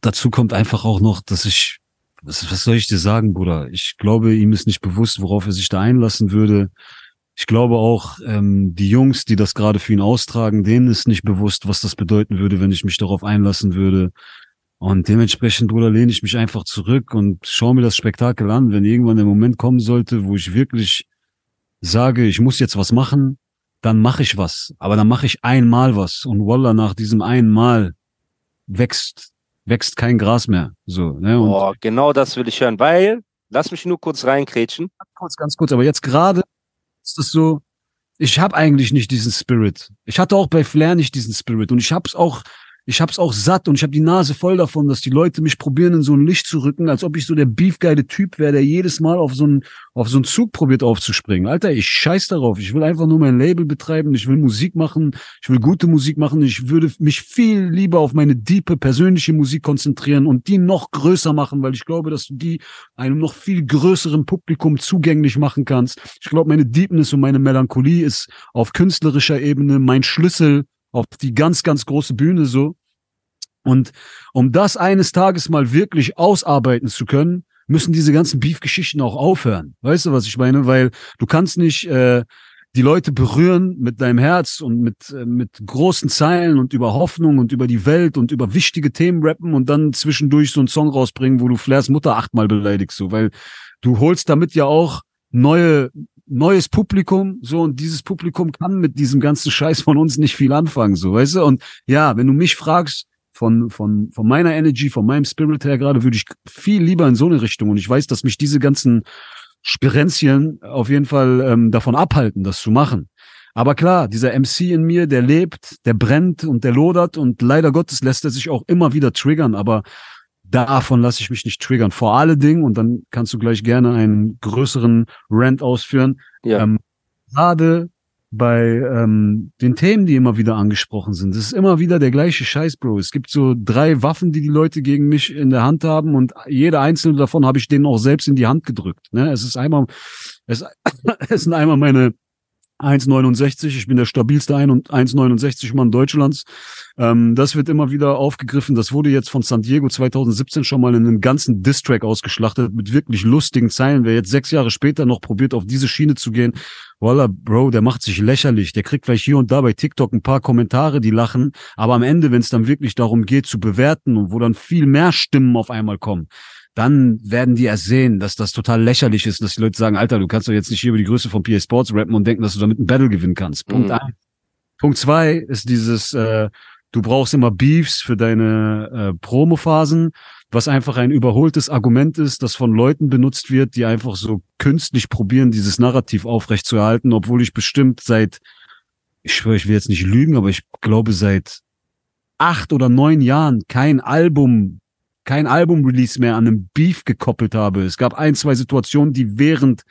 dazu kommt einfach auch noch, dass ich, was, was soll ich dir sagen, Bruder? Ich glaube, ihm ist nicht bewusst, worauf er sich da einlassen würde. Ich glaube auch, ähm, die Jungs, die das gerade für ihn austragen, denen ist nicht bewusst, was das bedeuten würde, wenn ich mich darauf einlassen würde. Und dementsprechend, Bruder, lehne ich mich einfach zurück und schaue mir das Spektakel an, wenn irgendwann der Moment kommen sollte, wo ich wirklich sage, ich muss jetzt was machen, dann mache ich was. Aber dann mache ich einmal was. Und Wallah, nach diesem einmal wächst wächst kein Gras mehr. So, ne? Und Boah, genau das will ich hören, weil, lass mich nur kurz reinkrätschen. Ganz kurz, ganz kurz, aber jetzt gerade ist das so, ich habe eigentlich nicht diesen Spirit. Ich hatte auch bei Flair nicht diesen Spirit und ich habe es auch ich hab's auch satt und ich habe die Nase voll davon, dass die Leute mich probieren, in so ein Licht zu rücken, als ob ich so der beefgeile Typ wäre, der jedes Mal auf so einen auf so einen Zug probiert aufzuspringen. Alter, ich scheiß darauf. Ich will einfach nur mein Label betreiben. Ich will Musik machen. Ich will gute Musik machen. Ich würde mich viel lieber auf meine diepe persönliche Musik konzentrieren und die noch größer machen, weil ich glaube, dass du die einem noch viel größeren Publikum zugänglich machen kannst. Ich glaube, meine Deepness und meine Melancholie ist auf künstlerischer Ebene mein Schlüssel auf die ganz, ganz große Bühne so. Und um das eines Tages mal wirklich ausarbeiten zu können, müssen diese ganzen Beef-Geschichten auch aufhören. Weißt du, was ich meine? Weil du kannst nicht äh, die Leute berühren mit deinem Herz und mit, äh, mit großen Zeilen und über Hoffnung und über die Welt und über wichtige Themen rappen und dann zwischendurch so einen Song rausbringen, wo du Flairs Mutter achtmal beleidigst, so, weil du holst damit ja auch neue neues Publikum, so, und dieses Publikum kann mit diesem ganzen Scheiß von uns nicht viel anfangen, so, weißt du? Und ja, wenn du mich fragst, von, von, von meiner Energy, von meinem Spirit her gerade, würde ich viel lieber in so eine Richtung. Und ich weiß, dass mich diese ganzen Spirenzien auf jeden Fall ähm, davon abhalten, das zu machen. Aber klar, dieser MC in mir, der lebt, der brennt und der lodert und leider Gottes lässt er sich auch immer wieder triggern, aber davon lasse ich mich nicht triggern. Vor allen Dingen, und dann kannst du gleich gerne einen größeren Rant ausführen, Ja. ähm, gerade bei ähm, den Themen, die immer wieder angesprochen sind. Es ist immer wieder der gleiche Scheiß, Bro. Es gibt so drei Waffen, die die Leute gegen mich in der Hand haben und jede einzelne davon habe ich denen auch selbst in die Hand gedrückt. Ne? Es ist einmal, es, es sind einmal meine 1,69. Ich bin der stabilste 1,69 Mann Deutschlands. Ähm, das wird immer wieder aufgegriffen. Das wurde jetzt von San Diego 2017 schon mal in einem ganzen Distrack ausgeschlachtet mit wirklich lustigen Zeilen. Wer jetzt sechs Jahre später noch probiert, auf diese Schiene zu gehen, voila, Bro, der macht sich lächerlich. Der kriegt vielleicht hier und da bei TikTok ein paar Kommentare, die lachen. Aber am Ende, wenn es dann wirklich darum geht zu bewerten und wo dann viel mehr Stimmen auf einmal kommen, dann werden die erst sehen, dass das total lächerlich ist, dass die Leute sagen, Alter, du kannst doch jetzt nicht hier über die Größe von PA Sports rappen und denken, dass du damit ein Battle gewinnen kannst. Punkt Mhm. eins. Punkt zwei ist dieses, äh, du brauchst immer Beefs für deine äh, Promophasen, was einfach ein überholtes Argument ist, das von Leuten benutzt wird, die einfach so künstlich probieren, dieses Narrativ aufrechtzuerhalten, obwohl ich bestimmt seit, ich schwöre, ich will jetzt nicht lügen, aber ich glaube seit acht oder neun Jahren kein Album kein Album-Release mehr an einem Beef gekoppelt habe. Es gab ein, zwei Situationen, die während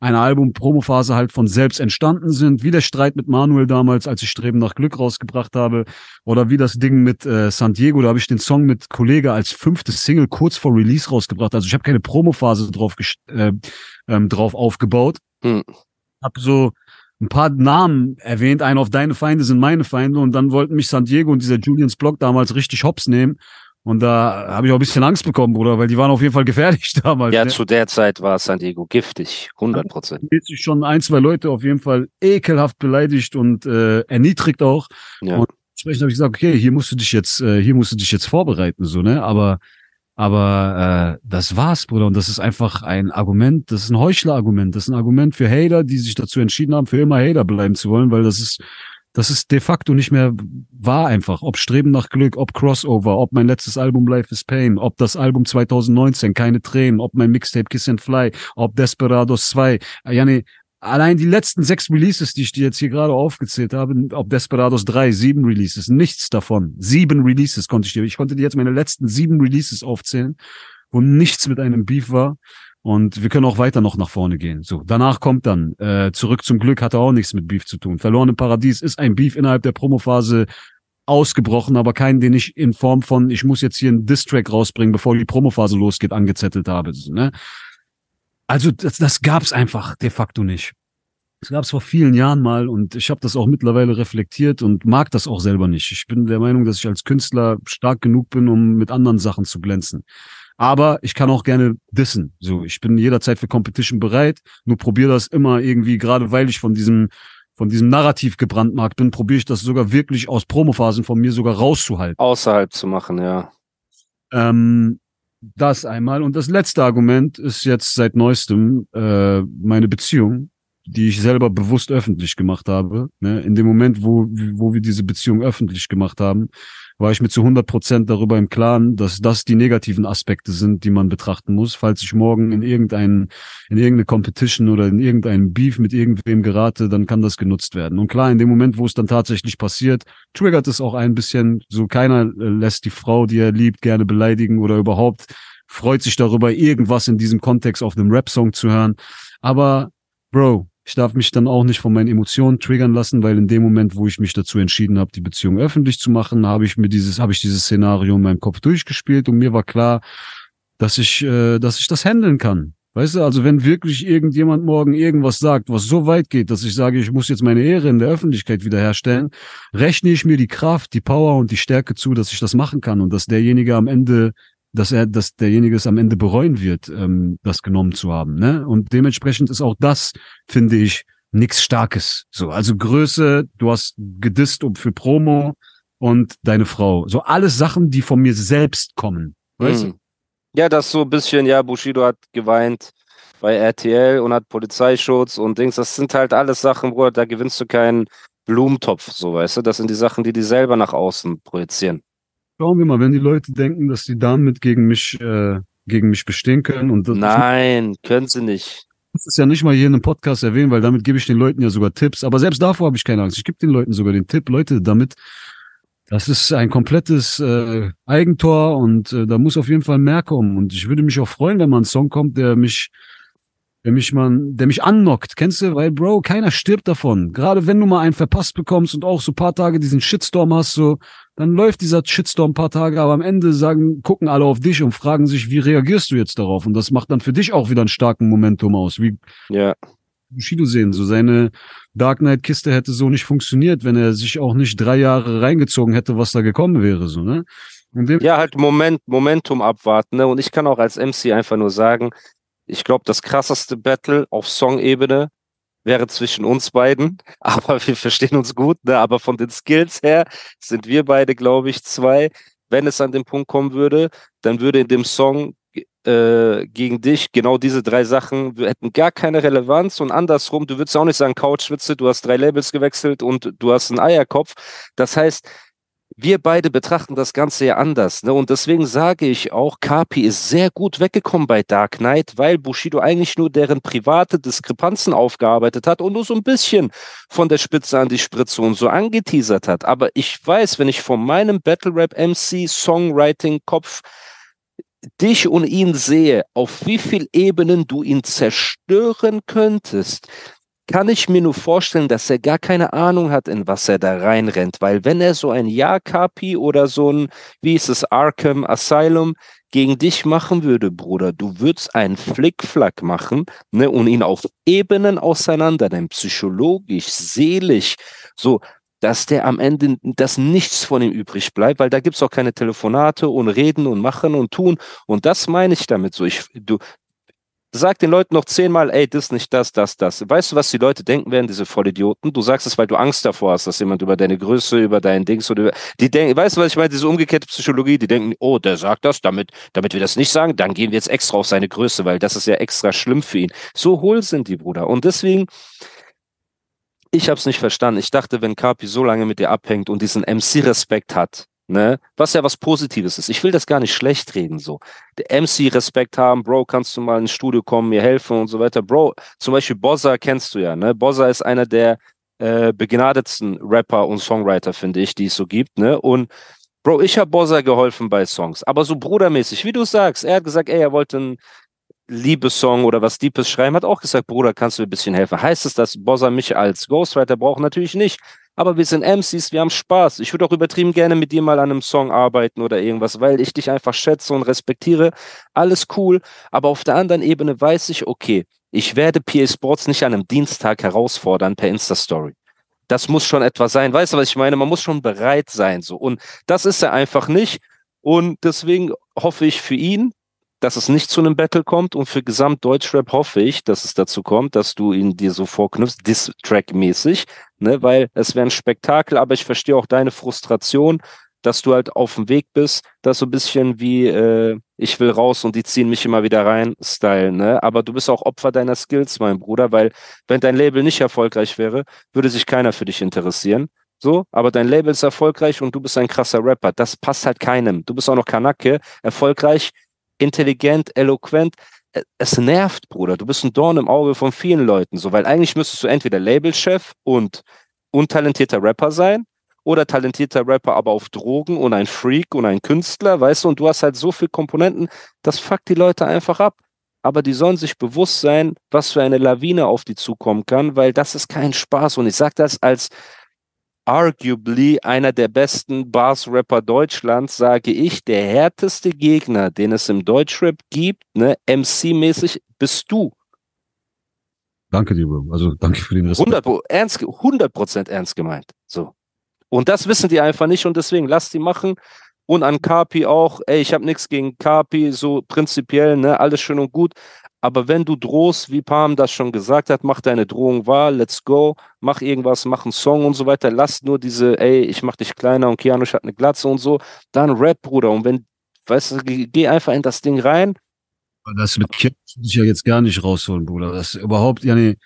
einer Album-Promophase halt von selbst entstanden sind, wie der Streit mit Manuel damals, als ich Streben nach Glück rausgebracht habe, oder wie das Ding mit äh, San Diego, da habe ich den Song mit Kollege als fünftes Single kurz vor Release rausgebracht. Also ich habe keine Promophase drauf, äh, ähm, drauf aufgebaut. Hm. Hab so ein paar Namen erwähnt, einer auf deine Feinde sind meine Feinde und dann wollten mich San Diego und dieser Julians Block damals richtig hops nehmen. Und da habe ich auch ein bisschen Angst bekommen, Bruder, weil die waren auf jeden Fall gefährlich damals. Ja, ne? zu der Zeit war San Diego giftig, 100 Prozent. Hat sich schon ein, zwei Leute auf jeden Fall ekelhaft beleidigt und äh, erniedrigt auch. Ja. Und entsprechend habe ich gesagt, okay, hier musst du dich jetzt, äh, hier musst du dich jetzt vorbereiten, so, ne? Aber, aber äh, das war's, Bruder. Und das ist einfach ein Argument, das ist ein Heuchler-Argument. Das ist ein Argument für Hater, die sich dazu entschieden haben, für immer Hater bleiben zu wollen, weil das ist, das ist de facto nicht mehr wahr einfach. Ob Streben nach Glück, ob Crossover, ob mein letztes Album Life is Pain, ob das Album 2019, keine Tränen, ob mein Mixtape Kiss and Fly, ob Desperados 2. Ja, nee, allein die letzten sechs Releases, die ich dir jetzt hier gerade aufgezählt habe, ob Desperados 3, sieben Releases, nichts davon. Sieben Releases konnte ich dir, ich konnte dir jetzt meine letzten sieben Releases aufzählen, wo nichts mit einem Beef war. Und wir können auch weiter noch nach vorne gehen. So, danach kommt dann äh, zurück zum Glück hatte auch nichts mit Beef zu tun. Verlorene Paradies ist ein Beef innerhalb der Promophase ausgebrochen, aber keinen, den ich in Form von ich muss jetzt hier einen Distrack rausbringen, bevor die Promophase losgeht, angezettelt habe. Ne? Also das, das gab's einfach de facto nicht. Das gab's vor vielen Jahren mal und ich habe das auch mittlerweile reflektiert und mag das auch selber nicht. Ich bin der Meinung, dass ich als Künstler stark genug bin, um mit anderen Sachen zu glänzen. Aber ich kann auch gerne dissen. So, ich bin jederzeit für Competition bereit. Nur probiere das immer irgendwie, gerade weil ich von diesem von diesem Narrativ gebrandmarkt bin, probiere ich das sogar wirklich aus Promophasen von mir sogar rauszuhalten. Außerhalb zu machen, ja. Ähm, das einmal. Und das letzte Argument ist jetzt seit neuestem äh, meine Beziehung, die ich selber bewusst öffentlich gemacht habe. Ne? In dem Moment, wo, wo wir diese Beziehung öffentlich gemacht haben, war ich mir zu 100 Prozent darüber im Klaren, dass das die negativen Aspekte sind, die man betrachten muss. Falls ich morgen in irgendeinen, in irgendeine Competition oder in irgendeinen Beef mit irgendwem gerate, dann kann das genutzt werden. Und klar, in dem Moment, wo es dann tatsächlich passiert, triggert es auch ein bisschen. So keiner äh, lässt die Frau, die er liebt, gerne beleidigen oder überhaupt freut sich darüber, irgendwas in diesem Kontext auf einem Rap-Song zu hören. Aber, Bro, ich darf mich dann auch nicht von meinen Emotionen triggern lassen, weil in dem Moment, wo ich mich dazu entschieden habe, die Beziehung öffentlich zu machen, habe ich mir dieses, habe ich dieses Szenario in meinem Kopf durchgespielt und mir war klar, dass ich, äh, dass ich das handeln kann. Weißt du, also wenn wirklich irgendjemand morgen irgendwas sagt, was so weit geht, dass ich sage, ich muss jetzt meine Ehre in der Öffentlichkeit wiederherstellen, rechne ich mir die Kraft, die Power und die Stärke zu, dass ich das machen kann und dass derjenige am Ende dass er, dass derjenige es am Ende bereuen wird, ähm, das genommen zu haben. Ne? Und dementsprechend ist auch das, finde ich, nichts Starkes. So, also Größe, du hast gedisst um für Promo und deine Frau. So alles Sachen, die von mir selbst kommen. Weißt hm. du? Ja, das so ein bisschen, ja, Bushido hat geweint bei RTL und hat Polizeischutz und Dings. Das sind halt alles Sachen, Bruder, da gewinnst du keinen Blumentopf, so weißt du. Das sind die Sachen, die die selber nach außen projizieren. Schauen wir mal, wenn die Leute denken, dass die damit gegen mich, äh, gegen mich bestehen können und das Nein, können sie nicht. Das ist ja nicht mal hier in einem Podcast erwähnen, weil damit gebe ich den Leuten ja sogar Tipps. Aber selbst davor habe ich keine Angst. Ich gebe den Leuten sogar den Tipp, Leute, damit, das ist ein komplettes äh, Eigentor und äh, da muss auf jeden Fall mehr kommen. Und ich würde mich auch freuen, wenn mal ein Song kommt, der mich der mich man, der mich annockt, kennst du? Weil, Bro, keiner stirbt davon. Gerade wenn du mal einen verpasst bekommst und auch so paar Tage diesen Shitstorm hast, so, dann läuft dieser Shitstorm paar Tage, aber am Ende sagen, gucken alle auf dich und fragen sich, wie reagierst du jetzt darauf? Und das macht dann für dich auch wieder einen starken Momentum aus. Wie ja. Bushido sehen, so seine Dark Knight Kiste hätte so nicht funktioniert, wenn er sich auch nicht drei Jahre reingezogen hätte, was da gekommen wäre, so, ne? ja, halt Moment, Momentum abwarten, ne? Und ich kann auch als MC einfach nur sagen, ich glaube, das krasseste Battle auf Song-Ebene wäre zwischen uns beiden, aber wir verstehen uns gut, ne? aber von den Skills her sind wir beide, glaube ich, zwei. Wenn es an den Punkt kommen würde, dann würde in dem Song äh, gegen dich genau diese drei Sachen hätten gar keine Relevanz und andersrum, du würdest auch nicht sagen Couchwitze, du hast drei Labels gewechselt und du hast einen Eierkopf. Das heißt, wir beide betrachten das Ganze ja anders. Ne? Und deswegen sage ich auch, Kapi ist sehr gut weggekommen bei Dark Knight, weil Bushido eigentlich nur deren private Diskrepanzen aufgearbeitet hat und nur so ein bisschen von der Spitze an die Spritze und so angeteasert hat. Aber ich weiß, wenn ich von meinem Battle Rap MC Songwriting Kopf dich und ihn sehe, auf wie viel Ebenen du ihn zerstören könntest, kann ich mir nur vorstellen, dass er gar keine Ahnung hat, in was er da reinrennt. Weil wenn er so ein Ja-Kapi oder so ein, wie ist es, Arkham Asylum gegen dich machen würde, Bruder, du würdest einen Flickflack machen ne, und ihn auf Ebenen auseinandernehmen, psychologisch, seelisch, so, dass der am Ende, dass nichts von ihm übrig bleibt, weil da gibt's auch keine Telefonate und Reden und Machen und Tun. Und das meine ich damit so. Ich, du, Sag den Leuten noch zehnmal, ey, das nicht das, das, das. Weißt du, was die Leute denken werden, diese Vollidioten? Du sagst es, weil du Angst davor hast, dass jemand über deine Größe, über dein Dings oder über, die denken, weißt du, was ich meine? Diese umgekehrte Psychologie, die denken, oh, der sagt das, damit, damit wir das nicht sagen, dann gehen wir jetzt extra auf seine Größe, weil das ist ja extra schlimm für ihn. So hohl sind die, Bruder. Und deswegen, ich hab's nicht verstanden. Ich dachte, wenn Kapi so lange mit dir abhängt und diesen MC-Respekt hat, Ne? Was ja was Positives ist. Ich will das gar nicht schlecht reden, so. Der MC Respekt haben, Bro, kannst du mal ins Studio kommen, mir helfen und so weiter. Bro, zum Beispiel Bozza kennst du ja, ne? Bozza ist einer der äh, begnadetsten Rapper und Songwriter, finde ich, die es so gibt, ne? Und Bro, ich habe Bozza geholfen bei Songs, aber so brudermäßig, wie du sagst. Er hat gesagt, ey, er wollte einen Liebessong oder was Deepes schreiben, hat auch gesagt, Bruder, kannst du mir ein bisschen helfen? Heißt es, dass Bozza mich als Ghostwriter braucht? Natürlich nicht. Aber wir sind MCs, wir haben Spaß. Ich würde auch übertrieben gerne mit dir mal an einem Song arbeiten oder irgendwas, weil ich dich einfach schätze und respektiere. Alles cool. Aber auf der anderen Ebene weiß ich, okay, ich werde PA Sports nicht an einem Dienstag herausfordern per Insta-Story das muss schon etwas sein. Weißt du, was ich meine? Man muss schon bereit sein. So. Und das ist er einfach nicht. Und deswegen hoffe ich für ihn, dass es nicht zu einem Battle kommt. Und für Gesamt-Deutschrap hoffe ich, dass es dazu kommt, dass du ihn dir so vorknüpfst, Diss-Track-mäßig, ne? weil es wäre ein Spektakel, aber ich verstehe auch deine Frustration dass du halt auf dem Weg bist, das so ein bisschen wie äh, ich will raus und die ziehen mich immer wieder rein, Style, ne? Aber du bist auch Opfer deiner Skills, mein Bruder, weil wenn dein Label nicht erfolgreich wäre, würde sich keiner für dich interessieren. So, aber dein Label ist erfolgreich und du bist ein krasser Rapper. Das passt halt keinem. Du bist auch noch Kanacke, erfolgreich, intelligent, eloquent. Es nervt, Bruder. Du bist ein Dorn im Auge von vielen Leuten, so, weil eigentlich müsstest du entweder Labelchef und untalentierter Rapper sein oder talentierter Rapper, aber auf Drogen und ein Freak und ein Künstler, weißt du, und du hast halt so viele Komponenten, das fuckt die Leute einfach ab. Aber die sollen sich bewusst sein, was für eine Lawine auf die zukommen kann, weil das ist kein Spaß. Und ich sage das als arguably einer der besten Bars-Rapper Deutschlands, sage ich, der härteste Gegner, den es im Deutschrap gibt, ne, MC-mäßig, bist du. Danke dir, Bro. Also danke für den Respekt. 100 ernst, 100% ernst gemeint. So. Und das wissen die einfach nicht und deswegen lasst die machen. Und an Kapi auch, ey, ich habe nichts gegen Kapi, so prinzipiell, ne, alles schön und gut. Aber wenn du drohst, wie Pam das schon gesagt hat, mach deine Drohung wahr, let's go, mach irgendwas, mach einen Song und so weiter, lass nur diese, ey, ich mach dich kleiner und Keanu hat eine Glatze und so, dann Rap, Bruder. Und wenn, weißt du, geh einfach in das Ding rein. Das mit Keanu ich ja jetzt gar nicht rausholen, Bruder. Das ist überhaupt, ja, nee,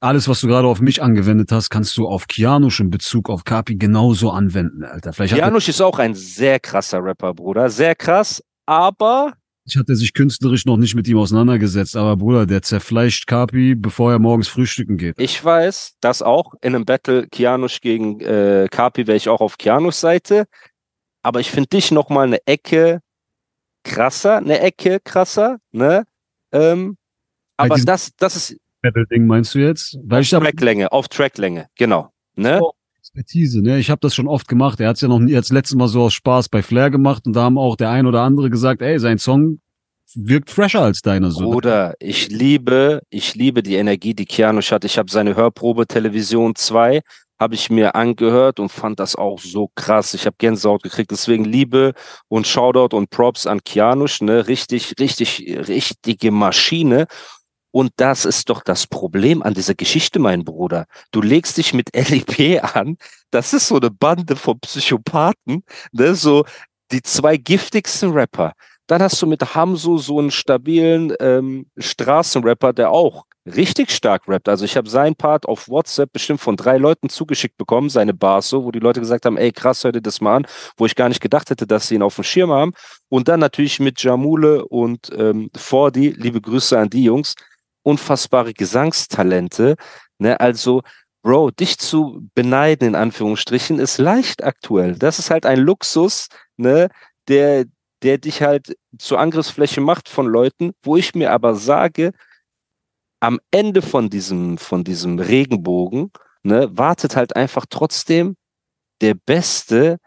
alles, was du gerade auf mich angewendet hast, kannst du auf Kianusch in Bezug auf Kapi genauso anwenden, Alter. Vielleicht Kianusch ist auch ein sehr krasser Rapper, Bruder. Sehr krass, aber. Ich hatte sich künstlerisch noch nicht mit ihm auseinandergesetzt, aber Bruder, der zerfleischt Kapi, bevor er morgens frühstücken geht. Ich weiß, dass auch in einem Battle Kianusch gegen äh, Kapi wäre ich auch auf Kianuschs Seite. Aber ich finde dich noch mal eine Ecke krasser, eine Ecke krasser, ne? Ähm, aber das, das ist Battle-Ding meinst du jetzt? Weil auf Tracklänge, auf Tracklänge, genau. Ne? Oh, Expertise, ne? Ich habe das schon oft gemacht. Er hat es ja noch nie als letztes Mal so aus Spaß bei Flair gemacht und da haben auch der ein oder andere gesagt, ey, sein Song wirkt fresher als deiner. So. Bruder, ich liebe, ich liebe die Energie, die Keanu hat. Ich habe seine Hörprobe Television 2 habe ich mir angehört und fand das auch so krass. Ich habe Gänsehaut gekriegt. Deswegen Liebe und Shoutout und Props an Kianusch, ne? Richtig, richtig, richtige Maschine. Und das ist doch das Problem an dieser Geschichte, mein Bruder. Du legst dich mit LIP an. Das ist so eine Bande von Psychopathen, ne? so die zwei giftigsten Rapper. Dann hast du mit Hamso so einen stabilen ähm, Straßenrapper, der auch richtig stark rappt. Also ich habe seinen Part auf WhatsApp bestimmt von drei Leuten zugeschickt bekommen, seine Bars so, wo die Leute gesagt haben, ey krass, hör dir das mal an, wo ich gar nicht gedacht hätte, dass sie ihn auf dem Schirm haben. Und dann natürlich mit Jamule und ähm, Fordi, liebe Grüße an die Jungs, unfassbare Gesangstalente. Ne? Also, Bro, dich zu beneiden, in Anführungsstrichen, ist leicht aktuell. Das ist halt ein Luxus, ne, der, der dich halt zur Angriffsfläche macht von Leuten, wo ich mir aber sage, am Ende von diesem, von diesem Regenbogen, ne, wartet halt einfach trotzdem der beste,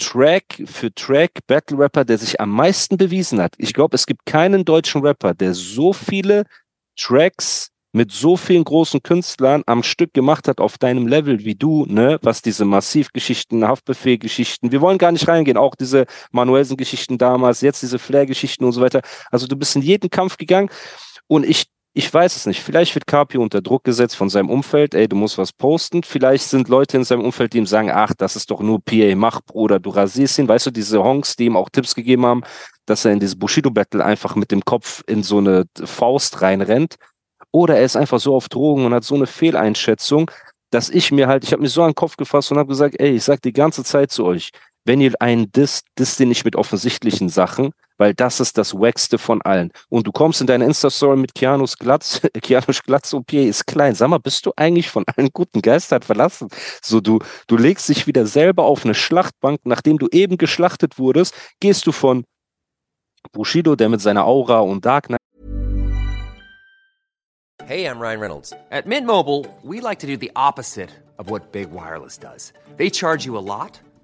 Track für Track Battle Rapper, der sich am meisten bewiesen hat. Ich glaube, es gibt keinen deutschen Rapper, der so viele Tracks mit so vielen großen Künstlern am Stück gemacht hat auf deinem Level wie du, ne, was diese Massivgeschichten, Haftbefehlgeschichten, wir wollen gar nicht reingehen, auch diese Manuelsen-Geschichten damals, jetzt diese Flair-Geschichten und so weiter. Also du bist in jeden Kampf gegangen und ich ich weiß es nicht. Vielleicht wird Carpio unter Druck gesetzt von seinem Umfeld. Ey, du musst was posten. Vielleicht sind Leute in seinem Umfeld, die ihm sagen, ach, das ist doch nur PA, mach, Bruder, du rasierst ihn. Weißt du, diese Honks, die ihm auch Tipps gegeben haben, dass er in dieses Bushido-Battle einfach mit dem Kopf in so eine Faust reinrennt. Oder er ist einfach so auf Drogen und hat so eine Fehleinschätzung, dass ich mir halt, ich habe mir so an den Kopf gefasst und habe gesagt, ey, ich sag die ganze Zeit zu euch, wenn ihr einen disst, disst den nicht mit offensichtlichen Sachen, weil das ist das Wackste von allen. Und du kommst in deine Insta-Story mit Keanu's Glatz, Keanu's Glatz OP ist klein. Sag mal, bist du eigentlich von allen guten Geistern verlassen? So, du, du legst dich wieder selber auf eine Schlachtbank, nachdem du eben geschlachtet wurdest, gehst du von Bushido, der mit seiner Aura und Dark Knight Hey, I'm Ryan Reynolds. At Mint Mobile, we like to do the opposite of what Big Wireless does. They charge you a lot,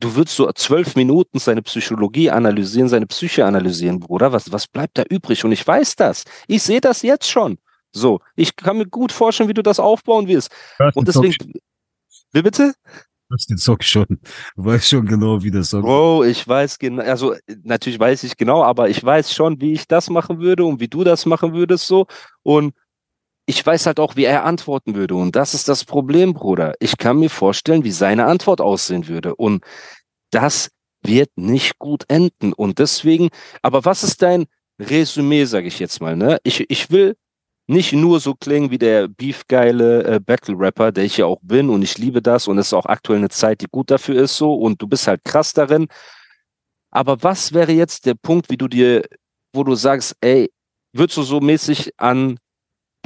Du würdest so zwölf Minuten seine Psychologie analysieren, seine Psyche analysieren, Bruder. Was, was bleibt da übrig? Und ich weiß das. Ich sehe das jetzt schon. So, ich kann mir gut vorstellen, wie du das aufbauen wirst. Und deswegen. Wie bitte? Du hast den Song schon. Du weißt schon genau, wie das Song Bro, ich weiß genau, also natürlich weiß ich genau, aber ich weiß schon, wie ich das machen würde und wie du das machen würdest so. Und ich weiß halt auch, wie er antworten würde. Und das ist das Problem, Bruder. Ich kann mir vorstellen, wie seine Antwort aussehen würde. Und das wird nicht gut enden. Und deswegen, aber was ist dein Resümee, sage ich jetzt mal, ne? Ich, ich will nicht nur so klingen wie der beefgeile äh, Battle-Rapper, der ich ja auch bin und ich liebe das und es ist auch aktuell eine Zeit, die gut dafür ist so und du bist halt krass darin. Aber was wäre jetzt der Punkt, wie du dir, wo du sagst, ey, würdest du so mäßig an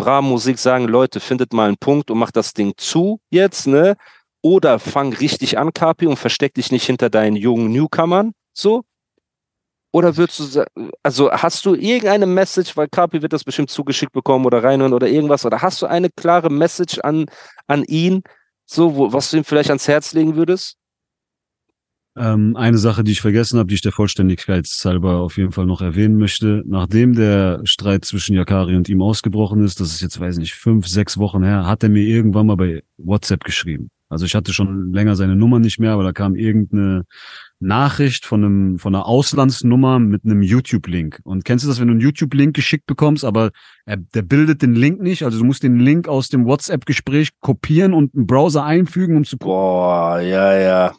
Bra Musik sagen, Leute, findet mal einen Punkt und macht das Ding zu jetzt, ne? Oder fang richtig an, Kapi, und versteck dich nicht hinter deinen jungen Newcomern, so? Oder würdest du also hast du irgendeine Message, weil Kapi wird das bestimmt zugeschickt bekommen oder reinhören oder irgendwas, oder hast du eine klare Message an, an ihn, so, wo, was du ihm vielleicht ans Herz legen würdest? Ähm, eine Sache, die ich vergessen habe, die ich der Vollständigkeit halber auf jeden Fall noch erwähnen möchte. Nachdem der Streit zwischen Yakari und ihm ausgebrochen ist, das ist jetzt, weiß nicht, fünf, sechs Wochen her, hat er mir irgendwann mal bei WhatsApp geschrieben. Also ich hatte schon länger seine Nummer nicht mehr, aber da kam irgendeine Nachricht von einem von einer Auslandsnummer mit einem YouTube-Link. Und kennst du das, wenn du einen YouTube-Link geschickt bekommst, aber er, der bildet den Link nicht? Also du musst den Link aus dem WhatsApp-Gespräch kopieren und einen Browser einfügen, um zu. Boah, ja, ja.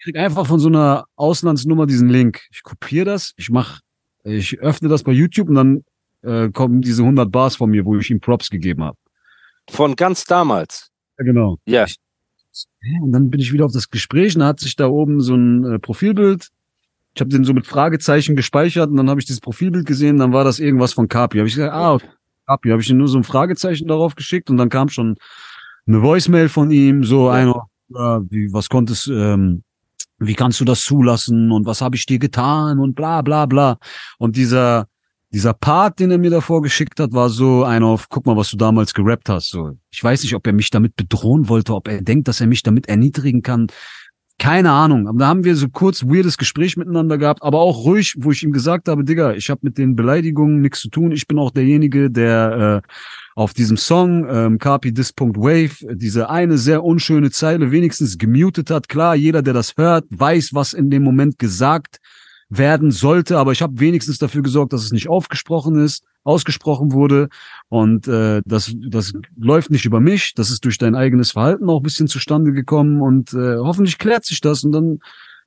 Ich krieg einfach von so einer Auslandsnummer diesen Link. Ich kopiere das, ich mach, ich öffne das bei YouTube und dann äh, kommen diese 100 Bars von mir, wo ich ihm Props gegeben habe. Von ganz damals. Ja, genau. Ja. Ich, und dann bin ich wieder auf das Gespräch und da hat sich da oben so ein äh, Profilbild. Ich habe den so mit Fragezeichen gespeichert und dann habe ich dieses Profilbild gesehen, dann war das irgendwas von Kapi. Habe ich gesagt, ah, Kapi, habe ich nur so ein Fragezeichen darauf geschickt und dann kam schon eine Voicemail von ihm, so Ja. einer, ja, wie, was konntest, ähm, wie kannst du das zulassen und was habe ich dir getan und bla bla bla. Und dieser, dieser Part, den er mir davor geschickt hat, war so ein auf, guck mal, was du damals gerappt hast. So, ich weiß nicht, ob er mich damit bedrohen wollte, ob er denkt, dass er mich damit erniedrigen kann. Keine Ahnung. Aber da haben wir so kurz weirdes Gespräch miteinander gehabt, aber auch ruhig, wo ich ihm gesagt habe, Digga, ich habe mit den Beleidigungen nichts zu tun. Ich bin auch derjenige, der äh, auf diesem Song ähm, Carpi.wave äh, diese eine sehr unschöne Zeile wenigstens gemutet hat. Klar, jeder, der das hört, weiß, was in dem Moment gesagt werden sollte, aber ich habe wenigstens dafür gesorgt, dass es nicht aufgesprochen ist, ausgesprochen wurde und äh, das das läuft nicht über mich, das ist durch dein eigenes Verhalten auch ein bisschen zustande gekommen und äh, hoffentlich klärt sich das und dann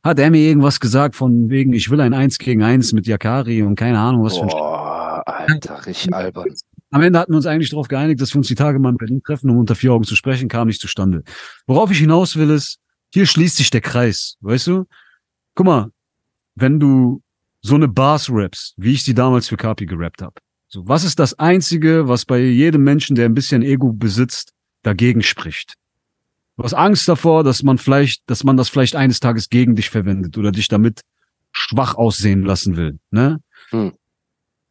hat er mir irgendwas gesagt von wegen, ich will ein Eins gegen Eins mit Yakari und keine Ahnung was für ein Boah, Alter, richtig albern. am Ende hatten wir uns eigentlich darauf geeinigt, dass wir uns die Tage mal in Berlin treffen, um unter vier Augen zu sprechen, kam nicht zustande. Worauf ich hinaus will, ist, hier schließt sich der Kreis, weißt du? Guck mal, wenn du so eine Bars rappst, wie ich sie damals für Kapi gerappt habe, so, was ist das Einzige, was bei jedem Menschen, der ein bisschen Ego besitzt, dagegen spricht? Du hast Angst davor, dass man vielleicht, dass man das vielleicht eines Tages gegen dich verwendet oder dich damit schwach aussehen lassen will, ne? Hm.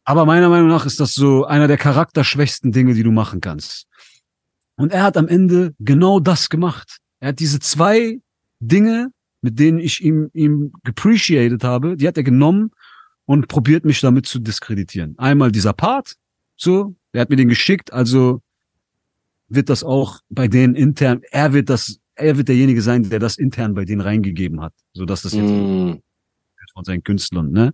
Aber meiner Meinung nach ist das so einer der charakterschwächsten Dinge, die du machen kannst. Und er hat am Ende genau das gemacht. Er hat diese zwei Dinge, mit denen ich ihm, ihm geappreciated habe, die hat er genommen und probiert mich damit zu diskreditieren. Einmal dieser Part, so, er hat mir den geschickt, also wird das auch bei denen intern, er wird das, er wird derjenige sein, der das intern bei denen reingegeben hat, so dass das jetzt Mm. von seinen Künstlern, ne?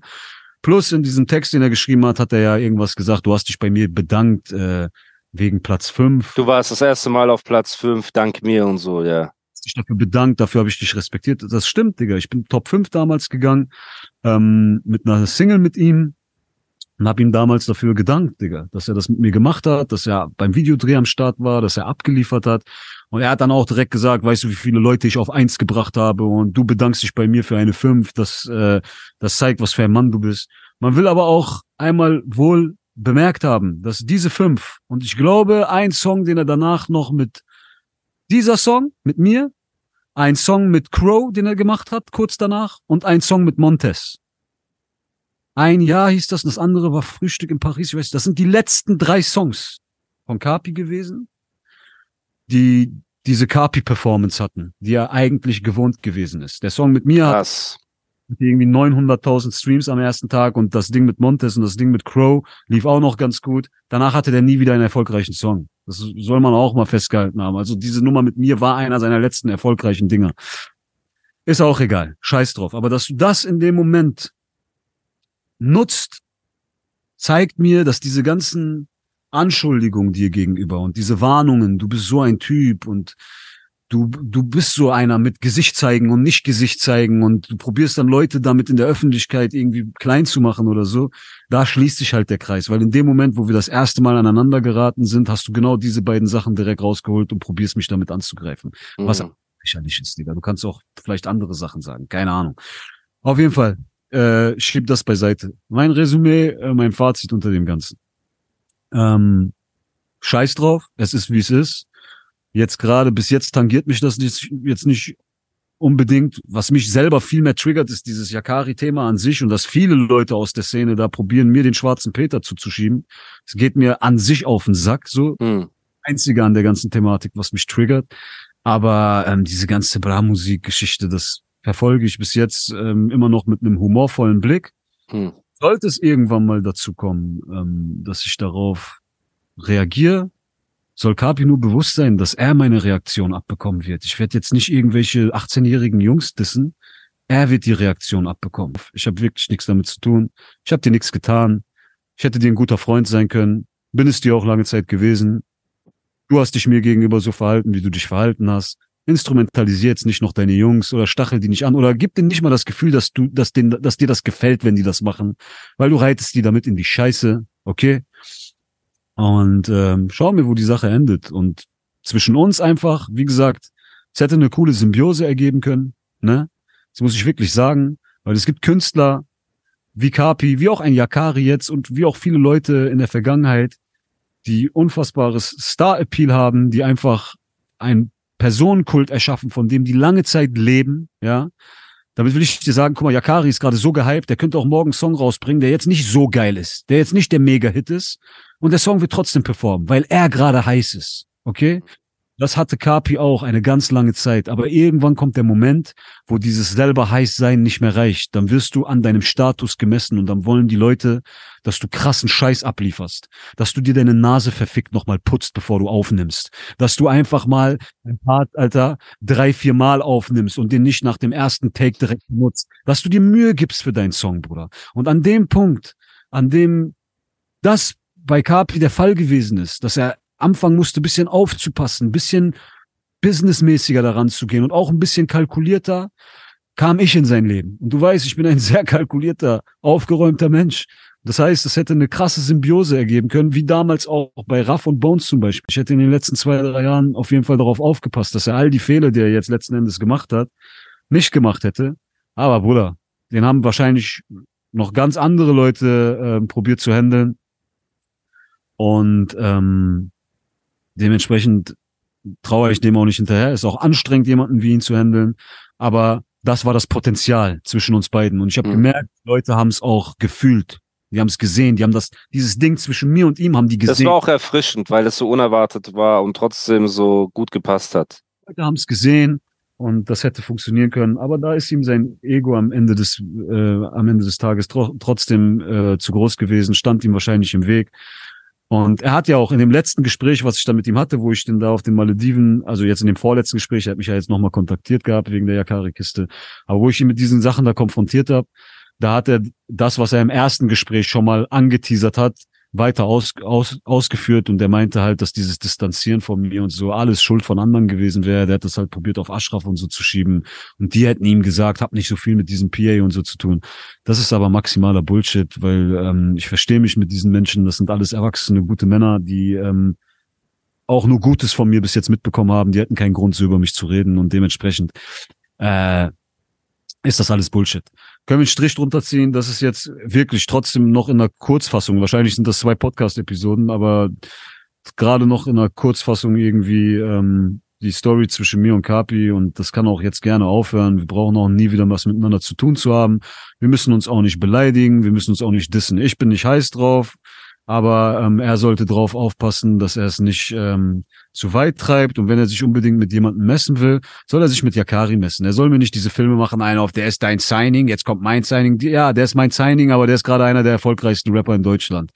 Plus in diesem Text, den er geschrieben hat, hat er ja irgendwas gesagt, du hast dich bei mir bedankt äh, wegen Platz fünf. Du warst das erste Mal auf Platz 5, dank mir und so, ja. Dich dafür bedankt, dafür habe ich dich respektiert. Das stimmt, Digga. Ich bin Top 5 damals gegangen, ähm, mit einer Single mit ihm und habe ihm damals dafür gedankt, Digga, dass er das mit mir gemacht hat, dass er beim Videodreh am Start war, dass er abgeliefert hat. Und er hat dann auch direkt gesagt, weißt du, wie viele Leute ich auf eins gebracht habe und du bedankst dich bei mir für eine 5. Das, äh, das zeigt, was für ein Mann du bist. Man will aber auch einmal wohl bemerkt haben, dass diese fünf und ich glaube, ein Song, den er danach noch mit dieser Song mit mir, ein Song mit Crow, den er gemacht hat, kurz danach, und ein Song mit Montes. Ein Jahr hieß das, und das andere war Frühstück in Paris. Ich weiß, das sind die letzten drei Songs von Carpi gewesen, die diese Carpi-Performance hatten, die er eigentlich gewohnt gewesen ist. Der Song mit mir hat Krass. irgendwie 900.000 Streams am ersten Tag und das Ding mit Montes und das Ding mit Crow lief auch noch ganz gut. Danach hatte der nie wieder einen erfolgreichen Song. Das soll man auch mal festgehalten haben. Also diese Nummer mit mir war einer seiner letzten erfolgreichen Dinger. Ist auch egal. Scheiß drauf. Aber dass du das in dem Moment nutzt, zeigt mir, dass diese ganzen Anschuldigungen dir gegenüber und diese Warnungen, du bist so ein Typ und du, du bist so einer mit Gesicht zeigen und nicht Gesicht zeigen und du probierst dann Leute damit in der Öffentlichkeit irgendwie klein zu machen oder so, da schließt sich halt der Kreis, weil in dem Moment, wo wir das erste Mal aneinander geraten sind, hast du genau diese beiden Sachen direkt rausgeholt und probierst mich damit anzugreifen. Was Mhm. lächerlich ist, Digga. Du kannst auch vielleicht andere Sachen sagen, keine Ahnung. Auf jeden Fall, äh, schieb das beiseite. Mein Resümee, äh, mein Fazit unter dem Ganzen. Ähm, scheiß drauf, es ist wie es ist. Jetzt gerade, bis jetzt tangiert mich das nicht, jetzt nicht unbedingt. Was mich selber viel mehr triggert, ist dieses Yakari-Thema an sich und dass viele Leute aus der Szene da probieren, mir den schwarzen Peter zuzuschieben. Es geht mir an sich auf den Sack, so Mhm. einzige an der ganzen Thematik, was mich triggert. Aber ähm, diese ganze Bra-Musik-Geschichte, das verfolge ich bis jetzt ähm, immer noch mit einem humorvollen Blick. Mhm. Sollte es irgendwann mal dazu kommen, ähm, dass ich darauf reagiere, soll Kapi nur bewusst sein, dass er meine Reaktion abbekommen wird. Ich werde jetzt nicht irgendwelche 18-jährigen Jungs dissen. Er wird die Reaktion abbekommen. Ich habe wirklich nichts damit zu tun. Ich habe dir nichts getan. Ich hätte dir ein guter Freund sein können. Bin es dir auch lange Zeit gewesen. Du hast dich mir gegenüber so verhalten, wie du dich verhalten hast. Instrumentalisier jetzt nicht noch deine Jungs oder stachel die nicht an oder gib denen nicht mal das Gefühl, dass du, dass, denen, dass dir das gefällt, wenn die das machen, weil du reitest die damit in die Scheiße, okay? Und ähm, schau mir, wo die Sache endet. Und zwischen uns einfach, wie gesagt, es hätte eine coole Symbiose ergeben können, ne? Das muss ich wirklich sagen, weil es gibt Künstler wie Kapi, wie auch ein Yakari jetzt und wie auch viele Leute in der Vergangenheit, die unfassbares Star-Appeal haben, die einfach ein Personenkult erschaffen, von dem die lange Zeit leben, ja. Damit will ich dir sagen, guck mal, Yakari ist gerade so gehypt, der könnte auch morgen einen Song rausbringen, der jetzt nicht so geil ist, der jetzt nicht der Mega-Hit ist und der Song wird trotzdem performen, weil er gerade heiß ist, okay? Das hatte Kapi auch eine ganz lange Zeit. Aber irgendwann kommt der Moment, wo dieses selber heiß sein nicht mehr reicht. Dann wirst du an deinem Status gemessen und dann wollen die Leute, dass du krassen Scheiß ablieferst. Dass du dir deine Nase verfickt nochmal putzt, bevor du aufnimmst. Dass du einfach mal ein Part, Alter, drei, vier Mal aufnimmst und den nicht nach dem ersten Take direkt nutzt. Dass du dir Mühe gibst für deinen Song, Bruder. Und an dem Punkt, an dem das bei Kapi der Fall gewesen ist, dass er anfangen musste, bisschen aufzupassen, bisschen businessmäßiger daran zu gehen und auch ein bisschen kalkulierter, kam ich in sein Leben. Und du weißt, ich bin ein sehr kalkulierter, aufgeräumter Mensch. Das heißt, es hätte eine krasse Symbiose ergeben können, wie damals auch bei Raff und Bones zum Beispiel. Ich hätte in den letzten zwei, drei Jahren auf jeden Fall darauf aufgepasst, dass er all die Fehler, die er jetzt letzten Endes gemacht hat, nicht gemacht hätte. Aber Bruder, den haben wahrscheinlich noch ganz andere Leute äh, probiert zu handeln. Und ähm, dementsprechend traue ich dem auch nicht hinterher. Ist auch anstrengend, jemanden wie ihn zu handeln. Aber das war das Potenzial zwischen uns beiden. Und ich habe Mhm. gemerkt, Leute haben es auch gefühlt. Die haben es gesehen, die haben das, dieses Ding zwischen mir und ihm haben die Das gesehen. war auch erfrischend, weil es so unerwartet war und trotzdem so gut gepasst hat. Leute haben es gesehen und das hätte funktionieren können. Aber da ist ihm sein Ego am Ende des, äh, am Ende des Tages tro trotzdem äh, zu groß gewesen, stand ihm wahrscheinlich im Weg. Und er hat ja auch in dem letzten Gespräch, was ich da mit ihm hatte, wo ich den da auf den Malediven, also jetzt in dem vorletzten Gespräch, er hat mich ja jetzt nochmal kontaktiert gehabt wegen der Yakari-Kiste, aber wo ich ihn mit diesen Sachen da konfrontiert habe, da hat er das, was er im ersten Gespräch schon mal angeteasert hat, weiter aus, aus, ausgeführt und er meinte halt, dass dieses Distanzieren von mir und so alles Schuld von anderen gewesen wäre. Der hat das halt probiert auf Ashraf und so zu schieben und die hätten ihm gesagt, hab nicht so viel mit diesem PA und so zu tun. Das ist aber maximaler Bullshit, weil ähm, ich verstehe mich mit diesen Menschen, das sind alles erwachsene, gute Männer, die ähm, auch nur Gutes von mir bis jetzt mitbekommen haben, die hätten keinen Grund, so über mich zu reden und dementsprechend äh, ist das alles Bullshit. Können wir einen Strich drunter ziehen? Das ist jetzt wirklich trotzdem noch in einer Kurzfassung. Wahrscheinlich sind das zwei Podcast-Episoden, aber gerade noch in einer Kurzfassung irgendwie ähm, die Story zwischen mir und Kapi und das kann auch jetzt gerne aufhören. Wir brauchen auch nie wieder was miteinander zu tun zu haben. Wir müssen uns auch nicht beleidigen, wir müssen uns auch nicht dissen. Ich bin nicht heiß drauf, aber ähm, er sollte drauf aufpassen, dass er es nicht ähm, zu weit treibt und wenn er sich unbedingt mit jemandem messen will, soll er sich mit Yakari messen. Er soll mir nicht diese Filme machen, einer auf, der ist dein Signing, jetzt kommt mein Signing. Ja, der ist mein Signing, aber der ist gerade einer der erfolgreichsten Rapper in Deutschland.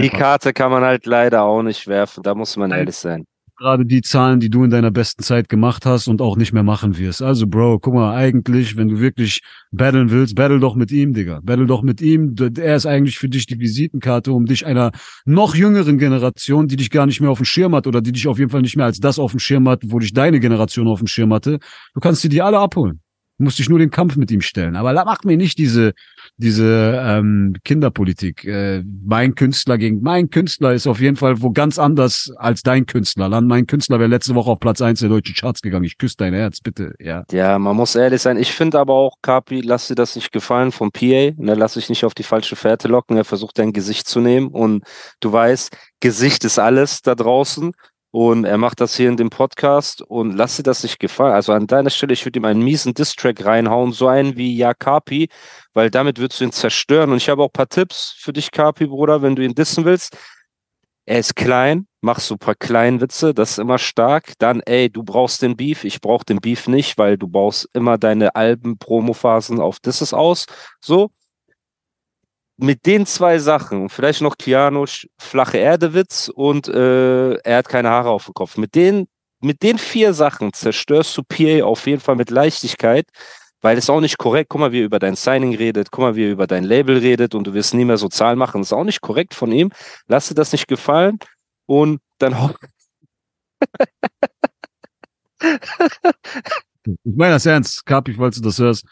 Die. Karte kann man halt leider auch nicht werfen, da muss man ehrlich sein. Gerade die Zahlen, die du in deiner besten Zeit gemacht hast und auch nicht mehr machen wirst. Also, Bro, guck mal, eigentlich, wenn du wirklich battlen willst, battle doch mit ihm, Digga. Battle doch mit ihm. Er ist eigentlich für dich die Visitenkarte, um dich einer noch jüngeren Generation, die dich gar nicht mehr auf dem Schirm hat oder die dich auf jeden Fall nicht mehr als das auf dem Schirm hat, wo dich deine Generation auf dem Schirm hatte. Du kannst dir die alle abholen. Du musst dich nur den Kampf mit ihm stellen. Aber la- mach mir nicht diese, diese ähm, Kinderpolitik. Äh, mein Künstler gegen mein Künstler ist auf jeden Fall wo ganz anders als dein Künstler. Mein Künstler wäre letzte Woche auf Platz eins der deutschen Charts gegangen. Ich küsse dein Herz, bitte. Ja. Ja, man muss ehrlich sein. Ich finde aber auch, Kapi, lass dir das nicht gefallen vom PA. Ne, lass dich nicht auf die falsche Fährte locken. Er versucht dein Gesicht zu nehmen. Und du weißt, Gesicht ist alles da draußen. Und er macht das hier in dem Podcast. Und lass dir das nicht gefallen. Also an deiner Stelle, ich würde ihm einen miesen Distrack reinhauen. So einen wie Ja Kapi. Weil damit würdest du ihn zerstören. Und ich habe auch ein paar Tipps für dich, Kapi, Bruder, wenn du ihn dissen willst. Er ist klein, mach so ein paar Kleinwitze, das ist immer stark. Dann, ey, du brauchst den Beef, ich brauch den Beef nicht, weil du baust immer deine Alben, Promophasen auf Disses aus. So. Mit den zwei Sachen, vielleicht noch Kianosch, flache Erdewitz und äh, er hat keine Haare auf dem Kopf. Mit den, mit den vier Sachen zerstörst du PA auf jeden Fall mit Leichtigkeit, weil es auch nicht korrekt, guck mal, wie er über dein Signing redet, guck mal, wie er über dein Label redet und du wirst nie mehr so Zahlen machen. Das ist auch nicht korrekt von ihm. Lass dir das nicht gefallen und dann Ich meine das ernst. Kapi, falls du das hörst.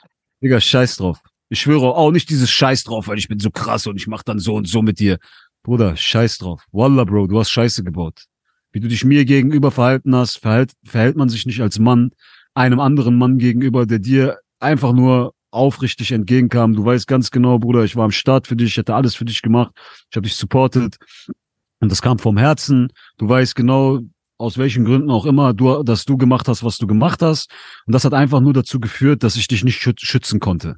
Digga, scheiß drauf. Ich schwöre auch nicht dieses Scheiß drauf, weil ich bin so krass und ich mach dann so und so mit dir. Bruder, scheiß drauf. Wallah, Bro, du hast Scheiße gebaut. Wie du dich mir gegenüber verhalten hast, verhält, verhält man sich nicht als Mann einem anderen Mann gegenüber, der dir einfach nur aufrichtig entgegenkam. Du weißt ganz genau, Bruder, ich war am Start für dich, ich hätte alles für dich gemacht, ich habe dich supportet und das kam vom Herzen. Du weißt genau, aus welchen Gründen auch immer, du, dass du gemacht hast, was du gemacht hast. Und das hat einfach nur dazu geführt, dass ich dich nicht schüt- schützen konnte.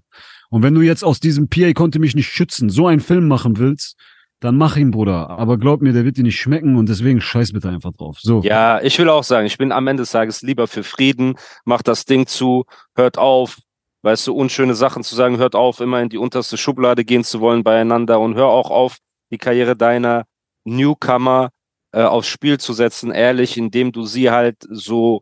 Und wenn du jetzt aus diesem PA konnte mich nicht schützen, so einen Film machen willst, dann mach ihn, Bruder. Aber glaub mir, der wird dir nicht schmecken und deswegen scheiß bitte einfach drauf. So. Ja, ich will auch sagen, ich bin am Ende des Tages lieber für Frieden, macht das Ding zu, hört auf, weißt du, unschöne Sachen zu sagen, hört auf, immer in die unterste Schublade gehen zu wollen beieinander und hör auch auf, die Karriere deiner Newcomer äh, aufs Spiel zu setzen, ehrlich, indem du sie halt so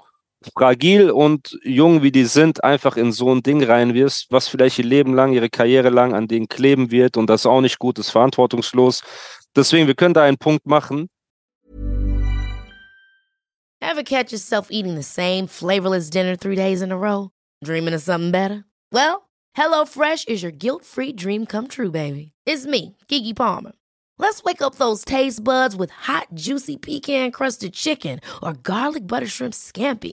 fragil und jung wie die sind, einfach in so ein Ding reinwirfst, was vielleicht ihr Leben lang, ihre Karriere lang an denen kleben wird und das auch nicht gut, ist verantwortungslos. Deswegen, wir können da einen Punkt machen. Ever catch yourself eating the same flavorless dinner three days in a row? Dreaming of something better? Well, HelloFresh is your guilt free dream come true, baby. It's me, Gigi Palmer. Let's wake up those taste buds with hot, juicy pecan crusted chicken or garlic butter shrimp scampi.